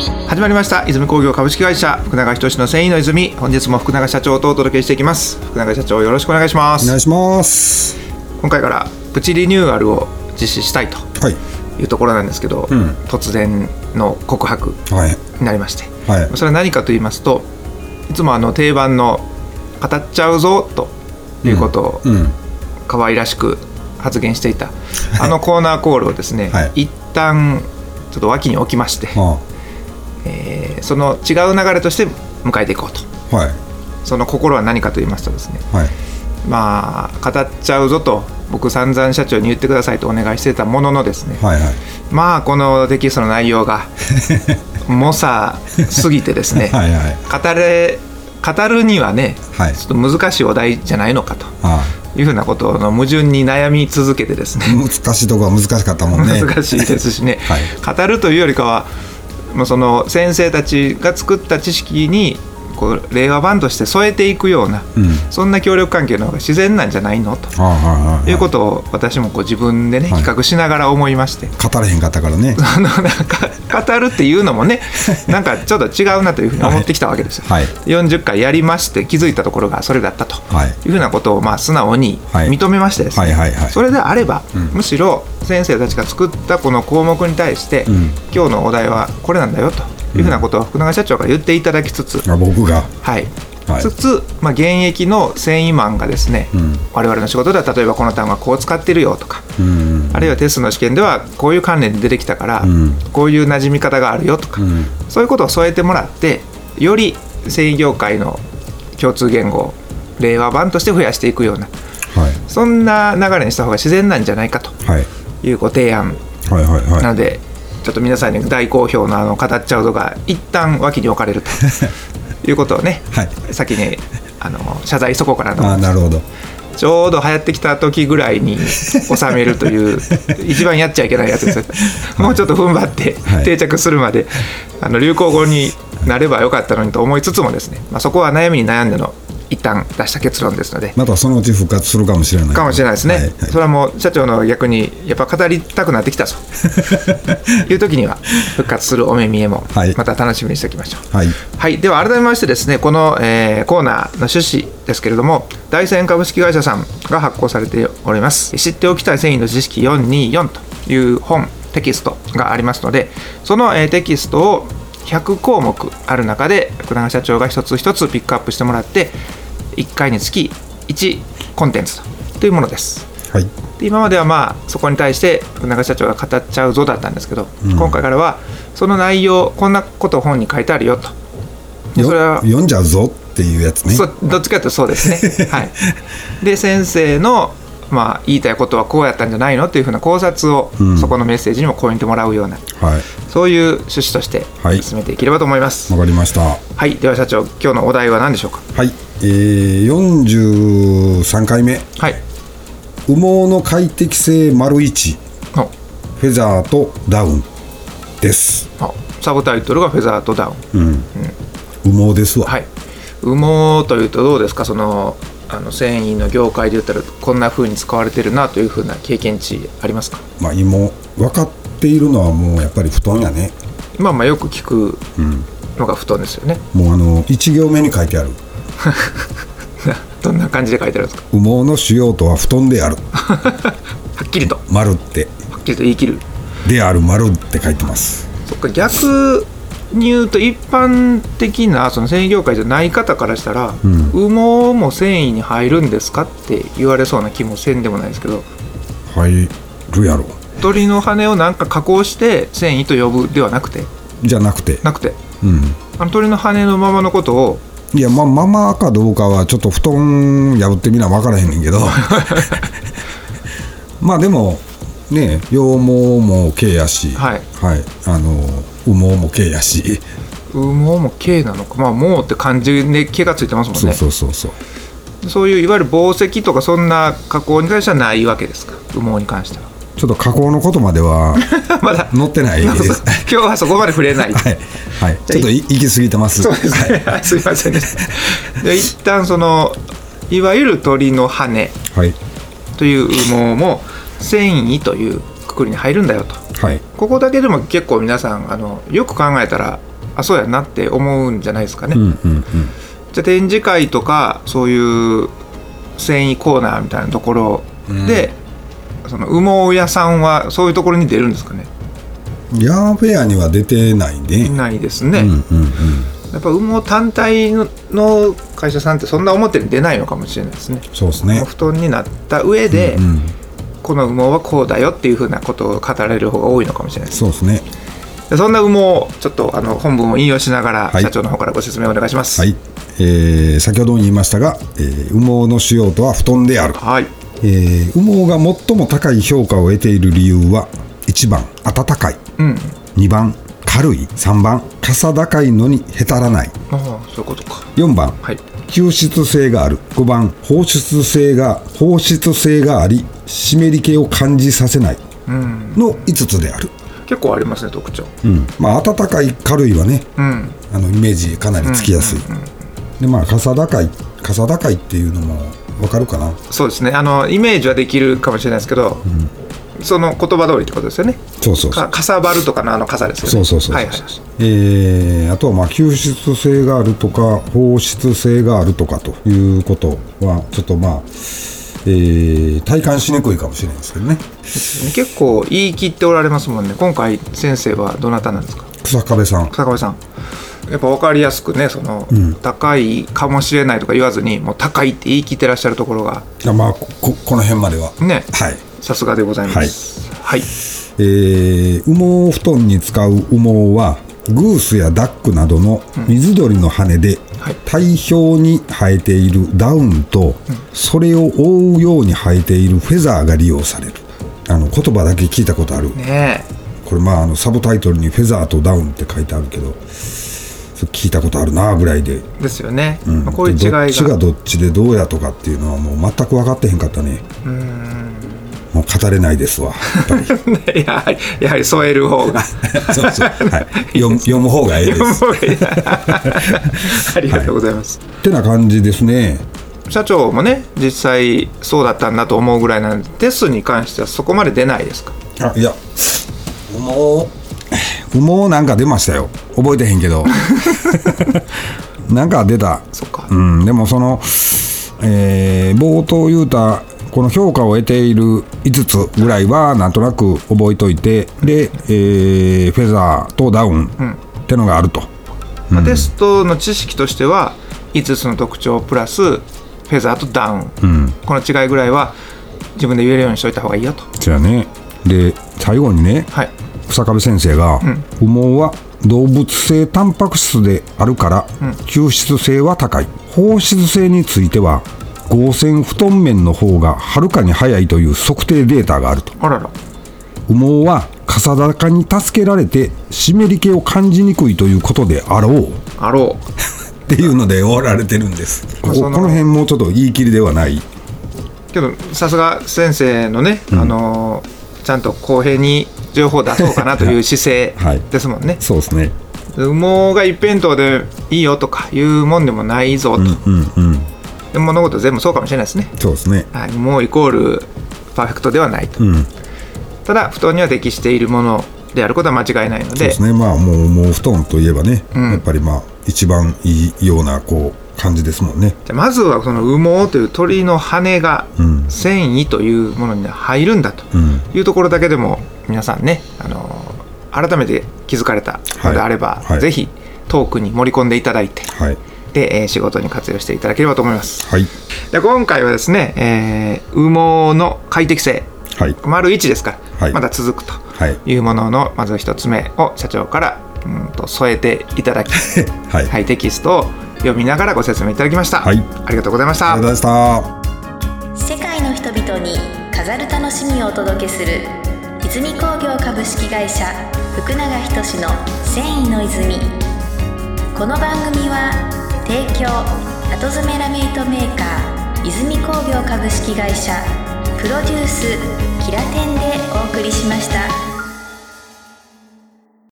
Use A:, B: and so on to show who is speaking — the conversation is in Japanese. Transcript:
A: 始まりました。泉工業株式会社福永仁の繊維の泉。本日も福永社長とお届けしていきます。福永社長よろしくお願いします。
B: お願いします。
A: 今回からプチリニューアルを実施したいと
B: はい。
A: いうところなんですけど、
B: ん。
A: 突然の告白
B: はい。
A: になりまして、
B: はい。
A: それは何かと言いますといつもあの定番の「語っちゃうぞ」ということを
B: うん。
A: 可愛らしく発言していた、あのコーナーコールをですね、
B: はい。
A: 一旦ちょっと脇に置きまして、
B: あ
A: えーその違う流れとして迎えていこうと。
B: はい。
A: その心は何かと言いますとですね。
B: はい。
A: まあ語っちゃうぞと僕散々社長に言ってくださいとお願いしてたもののですね、
B: はいはい。
A: まあこのテキストの内容が 猛者すぎてですね。
B: はいはい。
A: 語れ語るにはね、
B: はい。
A: ちょっと難しいお題じゃないのかと。
B: あ。
A: いうふうなことの矛盾に悩み続けてですね。
B: 難しいとこは難しかったもんね。
A: 難しいですしね、
B: はい。
A: 語るというよりかはその先生たちが作った知識にこう令和版として添えていくような、
B: うん。
A: そんな協力関係の方が自然なんじゃないのと。
B: あはいはい
A: うことを私もこう自分でね
B: はい。
A: 比較しながら思いまして、
B: 語れへんかったからね。
A: なんか語るっていうのもね なんかちょっと違うなというふうに思ってきたわけですよ。
B: はい。
A: 40回やりまして気づいたところがそれだったと
B: はい。
A: いうふうなことをまあ素直に
B: はい。
A: 認めましてですね、
B: はいはいはい。
A: それであれば、むしろ先生たちが作ったこの項目に対して、
B: ん。
A: 今日のお題はこれなんだよというふうなことを福永社長から言っていただきつつ、
B: あ僕が？
A: はい。
B: はい。
A: つつ、まあ、現役の繊維マンがですね、
B: ん。
A: 我々の仕事では例えばこの単語はこう使ってるよとか、
B: うん。
A: あるいはテストの試験ではこういう関連で出てきたから、
B: ん。
A: こういう馴染み方があるよとか、
B: ん。
A: そういうことを添えてもらってより繊維業界の共通言語を令和版として増やしていくような
B: はい。
A: そんな流れにした方が自然なんじゃないかと
B: はい。
A: いうご提案
B: はいはいはい。
A: なのでちょっと皆さんに大好評のあの語っちゃうぞが一旦脇に置かれると。いうことをね、
B: はい。
A: 先にあの謝罪しとこうかなと。思います
B: あなるほど。
A: ちょうど流行ってきた時ぐらいに収めるという 一番やっちゃいけないやつです、もうちょっと踏ん張って
B: はい。
A: 定着するまで、あの流行語になればよかったのにと思いつつもですね、まあ、そこは悩みに悩んでの一旦出した結論ですので。
B: またそのうち復活するかもしれない。
A: かもしれないですね、
B: はいはい。
A: それはもう社長の逆にやっぱ語りたくなってきたと いう時には復活するお目見えも
B: はい。
A: また楽しみにしておきましょう。
B: はい。
A: はい、では改めましてですねこの、えーコーナーの趣旨ですけれども大山株式会社さんが発行されております。知っておきたい繊維の知識424という本テキストがありますのでその、えーテキストを100項目ある中で福永社長が一つ一つピックアップしてもらって1回につき1コンテンツというものです。
B: はい。
A: で今まではまあそこに対して福永社長が語っちゃうぞだったんですけど、今回からはその内容こんなこと本に書いてあるよと。でそれは
B: よ読んじゃうぞっていうやつね。
A: どっちかというとそうですね。はい、で先生の、まあ、言いたいことはこうやったんじゃないのっていうふうな考察を、
B: ん。
A: そこのメッセージにもコインてもらうような
B: はい。
A: そういう趣旨として
B: はい。
A: 進めていければと思います。
B: わかりました。
A: はい、では社長今日のお題は何でしょうか？
B: はい。えー、43回目。
A: はい。
B: 羽毛の快適性丸一。
A: お
B: フェザーとダウンです。
A: おサブタイトルがフェザーとダウン。
B: 羽毛ですわ、
A: はい。羽毛というとどうですか？そのあの繊維の業界で言ったらこんな風に使われてるなという風な経験値ありますか？
B: まあ今分かっているのはもうやっぱり布団やね
A: まあまあよく聞くのが布団ですよね。
B: もうあの1行目に書いてある
A: どんな感じで書いてあるんですか？
B: 羽毛の主要とは布団である
A: はっきりとは
B: 丸って
A: っきりと言い切る。
B: である丸って書いてます
A: そっか逆に言うと一般的なその繊維業界じゃない方からしたら、羽毛も繊維に入るんですかって言われそうな気もせんでもないですけど。
B: 入るやろ。
A: 鳥の羽をなんか加工して繊維と呼ぶではなくて？
B: じゃなくて。
A: なくて。
B: うん。
A: あの鳥の羽のままのことを？
B: いやまあままかどうかはちょっと布団破ってみな分からへんねんけど。まあでもね羊毛も毛やし。
A: はい。
B: あの羽毛も毛やし、
A: 羽毛も毛なのか。まあ毛って漢字で毛がついてますもん
B: そう
A: ね
B: そうそうそう。
A: そういういわゆる紡績とかそんな加工に関してはないわけですか？羽毛に関しては。
B: ちょっと加工のことまでは
A: まだ。
B: 載ってないです。
A: 今日はそこまで触れない。
B: はい、はい、ちょっとい行き過ぎてます。
A: そうですね、はい、すいませんねで一旦そのいわゆる鳥の羽
B: はい。
A: という羽毛も繊維というくくりに入るんだよと
B: はい。
A: ここだけでも結構皆さんあのよく考えたらあそうやなって思うんじゃないですかね、
B: うんうんうん。
A: じゃあ展示会とかそういう繊維コーナーみたいなところで、その羽毛屋さんはそういうところに出るんですかね？
B: ヤーフェアには出てないね。
A: ないですね、
B: うんうんうん。
A: やっぱ羽毛単体のの会社さんってそんな表に出ないのかもしれないですね。
B: そうですね。
A: お布団になった上で、
B: うん
A: この羽毛はこうだよっていうふうなことを語られる方が多いのかもしれない。
B: そうですね。
A: でそんな羽毛をちょっとあの本文を引用しながら、
B: はい。
A: 社長の方からご説明お願いします。
B: はい、えー先ほども言いましたが、えー羽毛の主要とは布団である、
A: はい。
B: えー羽毛が最も高い評価を得ている理由は1番暖かい。
A: うん。
B: 2番軽い。3番傘高いのにへたらない。
A: ああそういうことか。
B: 4番
A: はい
B: 吸湿性がある。5番放出性が放出性があり湿り気を感じさせない。
A: うん。
B: の5つである、
A: 結構ありますね特徴。
B: うん。まあ暖かい軽いはね
A: うん。
B: あのイメージかなりつきやすい、でまあ傘高い傘高いっていうのも分かるかな。
A: そうですね。あのイメージはできるかもしれないですけど、その言葉通りってことですよね。
B: そうそうそう。
A: かかさばるとかのあの傘ですよね。
B: そうそうそう
A: はいはい。
B: えーあとはまあ吸湿性があるとか放出性があるとかということはちょっとまあ、えー体感しにくいかもしれないですけどね。
A: 結構言い切っておられますもんね。今回先生はどなたなんですか？
B: 草壁さん。
A: 坂上さん。やっぱ分かりやすくねその、高いかもしれないとか言わずにもう高いって言い切ってらっしゃるところが。
B: いやまあこここの辺までは。
A: ね。
B: はい
A: さすがでございます。はい、
B: えー羽毛布団に使う羽毛はグースやダックなどの水鳥の羽で
A: はい。
B: 体表に生えているダウンとそれを覆うように生えているフェザーが利用される。あの言葉だけ聞いたことある。
A: ね
B: これまああのサブタイトルに「フェザーとダウン」って書いてあるけど聞いたことあるなぐらいで、
A: えですよね、
B: うん。
A: まあこういう違い
B: ど
A: が
B: っちがどっちでどうやとかっていうのはもう全く分かってへんかったねもう語れないですわ や
A: はりやはり添える方が。
B: そうそう、はい、読む読む方がええです。
A: ありがとうございます。
B: ってな感じですね。
A: 社長もね実際そうだったんだと思うぐらいなんでテスに関してはそこまで出ないですか？
B: あいや。羽毛羽毛なんか出ましたよ。覚えてへんけど。なんか出た。
A: そっか。
B: うんでもそのえー冒頭言うたこの評価を得ている5つぐらいはなんとなく覚えといてで、えーフェザーとダウンってのがあると、
A: まあテストの知識としては5つの特徴プラスフェザーとダウン、この違いぐらいは自分で言えるようにしといた方がいいよと。
B: じゃあね。で最後にね
A: はい。
B: 草壁先生が、羽毛は動物性タンパク質であるから、吸湿性は高い放湿性については合成布団面の方がはるかに早いという測定データがあると。
A: あらら。
B: 羽毛は傘高に助けられて湿り気を感じにくいということであろう。っ
A: あろう。
B: ていうので終わられてるんです。ここ
A: そ
B: の。辺もうちょっと言い切りではない。
A: けどさすが先生のね、あのーちゃんと公平に情報を出そうかなという姿勢
B: はい。
A: ですもんね、
B: そうですね。
A: 羽毛が一辺倒でいいよとかいうもんでもないぞと、
B: うんうん
A: で物事全部そうかもしれないですね、
B: そうですね。
A: はい、羽毛イコールパーフェクトではないと、
B: うん。
A: ただ布団には適しているものであることは間違いないの
B: そう
A: で
B: ですね。まあもうもう布団といえばね、
A: ん。
B: やっぱりまあ一番いいようなこう感じですもんね。
A: じゃあまずはその羽毛という鳥の羽が
B: ん。
A: 繊維というものに入るんだと
B: うん。
A: いうところだけでも皆さんね、あのー改めて気づかれたのであれば、
B: はい。はい。
A: ぜひトークに盛り込んでいただいて
B: はい
A: で、えー仕事に活用していただければと思います。
B: はい。
A: で今回はですね、えー羽毛の快適性。
B: はい。
A: 丸1ですから、
B: はい。
A: まだ続くと
B: はい。
A: いうもののまず一つ目を社長からうんと添えていただき、
B: はい、
A: はい、テキストを読みながらご説明いただきました、
B: はい。
A: ありがとうございました。
B: ありがとうございました。
C: 世界の人々に飾る楽しみをお届けする泉工業株式会社福永仁の繊維の泉。この番組は提供後詰めラメイトメーカー泉工業株式会社プロデュースキラテンでお送りしました。